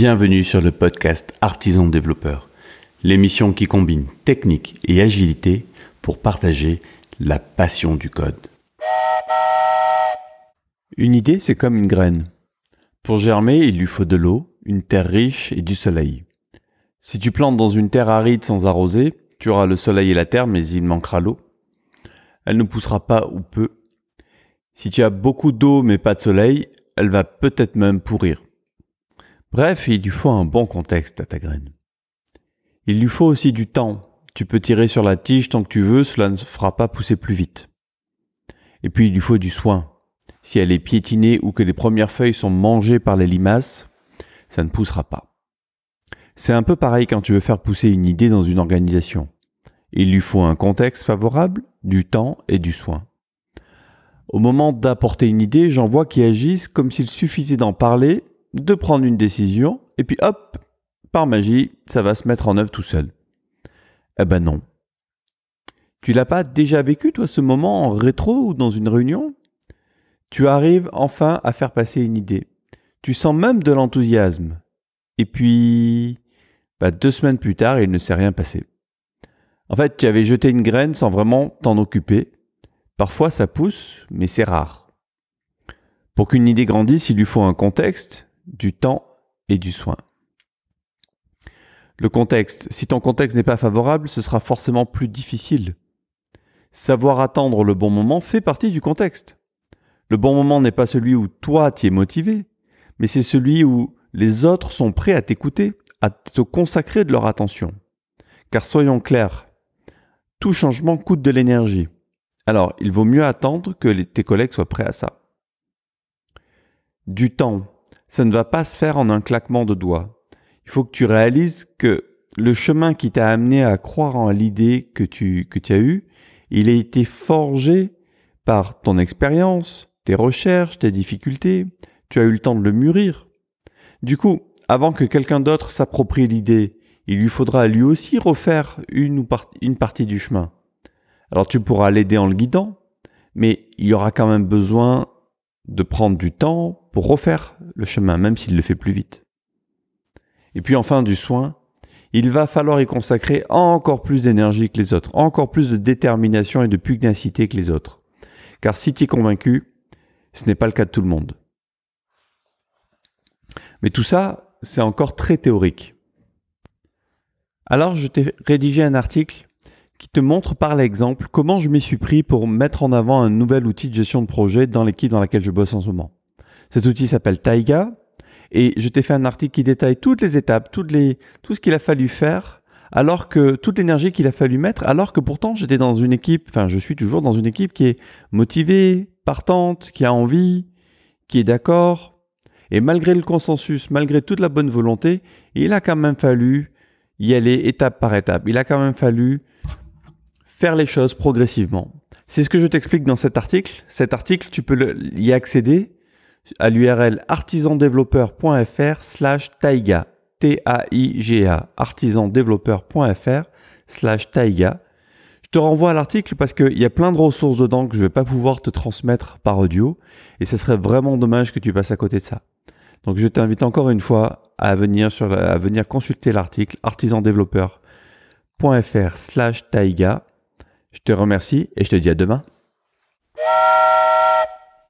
Bienvenue sur le podcast Artisan Développeur, l'émission qui combine technique et agilité pour partager la passion du code. Une idée, c'est comme une graine. Pour germer, il lui faut de l'eau, une terre riche et du soleil. Si tu plantes dans une terre aride sans arroser, tu auras le soleil et la terre, mais il manquera l'eau. Elle ne poussera pas ou peu. Si tu as beaucoup d'eau mais pas de soleil, elle va peut-être même pourrir. Bref, il lui faut un bon contexte à ta graine. Il lui faut aussi du temps. Tu peux tirer sur la tige tant que tu veux, cela ne fera pas pousser plus vite. Et puis il lui faut du soin. Si elle est piétinée ou que les premières feuilles sont mangées par les limaces, ça ne poussera pas. C'est un peu pareil quand tu veux faire pousser une idée dans une organisation. Il lui faut un contexte favorable, du temps et du soin. Au moment d'apporter une idée, j'en vois qui agissent comme s'il suffisait d'en parler de prendre une décision, et puis hop, par magie, ça va se mettre en œuvre tout seul. Eh ben non. Tu l'as pas déjà vécu, toi, ce moment en rétro ou dans une réunion? Tu arrives enfin à faire passer une idée. Tu sens même de l'enthousiasme. Et puis, bah, deux semaines plus tard, il ne s'est rien passé. En fait, tu avais jeté une graine sans vraiment t'en occuper. Parfois, ça pousse, mais c'est rare. Pour qu'une idée grandisse, il lui faut un contexte, du temps et du soin. Le contexte. Si ton contexte n'est pas favorable, ce sera forcément plus difficile. Savoir attendre le bon moment fait partie du contexte. Le bon moment n'est pas celui où toi t'y es motivé, mais c'est celui où les autres sont prêts à t'écouter, à te consacrer de leur attention. Car soyons clairs, tout changement coûte de l'énergie. Alors, il vaut mieux attendre que tes collègues soient prêts à ça. Du temps ça ne va pas se faire en un claquement de doigts. Il faut que tu réalises que le chemin qui t'a amené à croire en l'idée que tu, que tu as eue, il a été forgé par ton expérience, tes recherches, tes difficultés. Tu as eu le temps de le mûrir. Du coup, avant que quelqu'un d'autre s'approprie l'idée, il lui faudra lui aussi refaire une, ou une partie du chemin. Alors tu pourras l'aider en le guidant, mais il y aura quand même besoin de prendre du temps pour refaire le chemin, même s'il le fait plus vite. Et puis enfin du soin, il va falloir y consacrer encore plus d'énergie que les autres, encore plus de détermination et de pugnacité que les autres. Car si tu es convaincu, ce n'est pas le cas de tout le monde. Mais tout ça, c'est encore très théorique. Alors je t'ai rédigé un article qui te montre par l'exemple comment je m'y suis pris pour mettre en avant un nouvel outil de gestion de projet dans l'équipe dans laquelle je bosse en ce moment. Cet outil s'appelle Taiga et je t'ai fait un article qui détaille toutes les étapes, tout ce qu'il a fallu faire alors que toute l'énergie qu'il a fallu mettre, alors que pourtant j'étais dans une équipe, enfin je suis toujours dans une équipe qui est motivée, partante, qui a envie, qui est d'accord. Et malgré le consensus, malgré toute la bonne volonté, il a quand même fallu y aller étape par étape. Il a quand même fallu faire les choses progressivement. C'est ce que je t'explique dans cet article. Cet article, tu peux y accéder à l'URL artisandéveloppeur.fr slash taiga. T-A-I-G-A. artisandéveloppeur.fr slash taiga. Je te renvoie à l'article parce qu'il y a plein de ressources dedans que je ne vais pas pouvoir te transmettre par audio et ce serait vraiment dommage que tu passes à côté de ça. Donc je t'invite encore une fois à venir, sur à venir consulter l'article artisandéveloppeur.fr slash taiga je te remercie et je te dis à demain.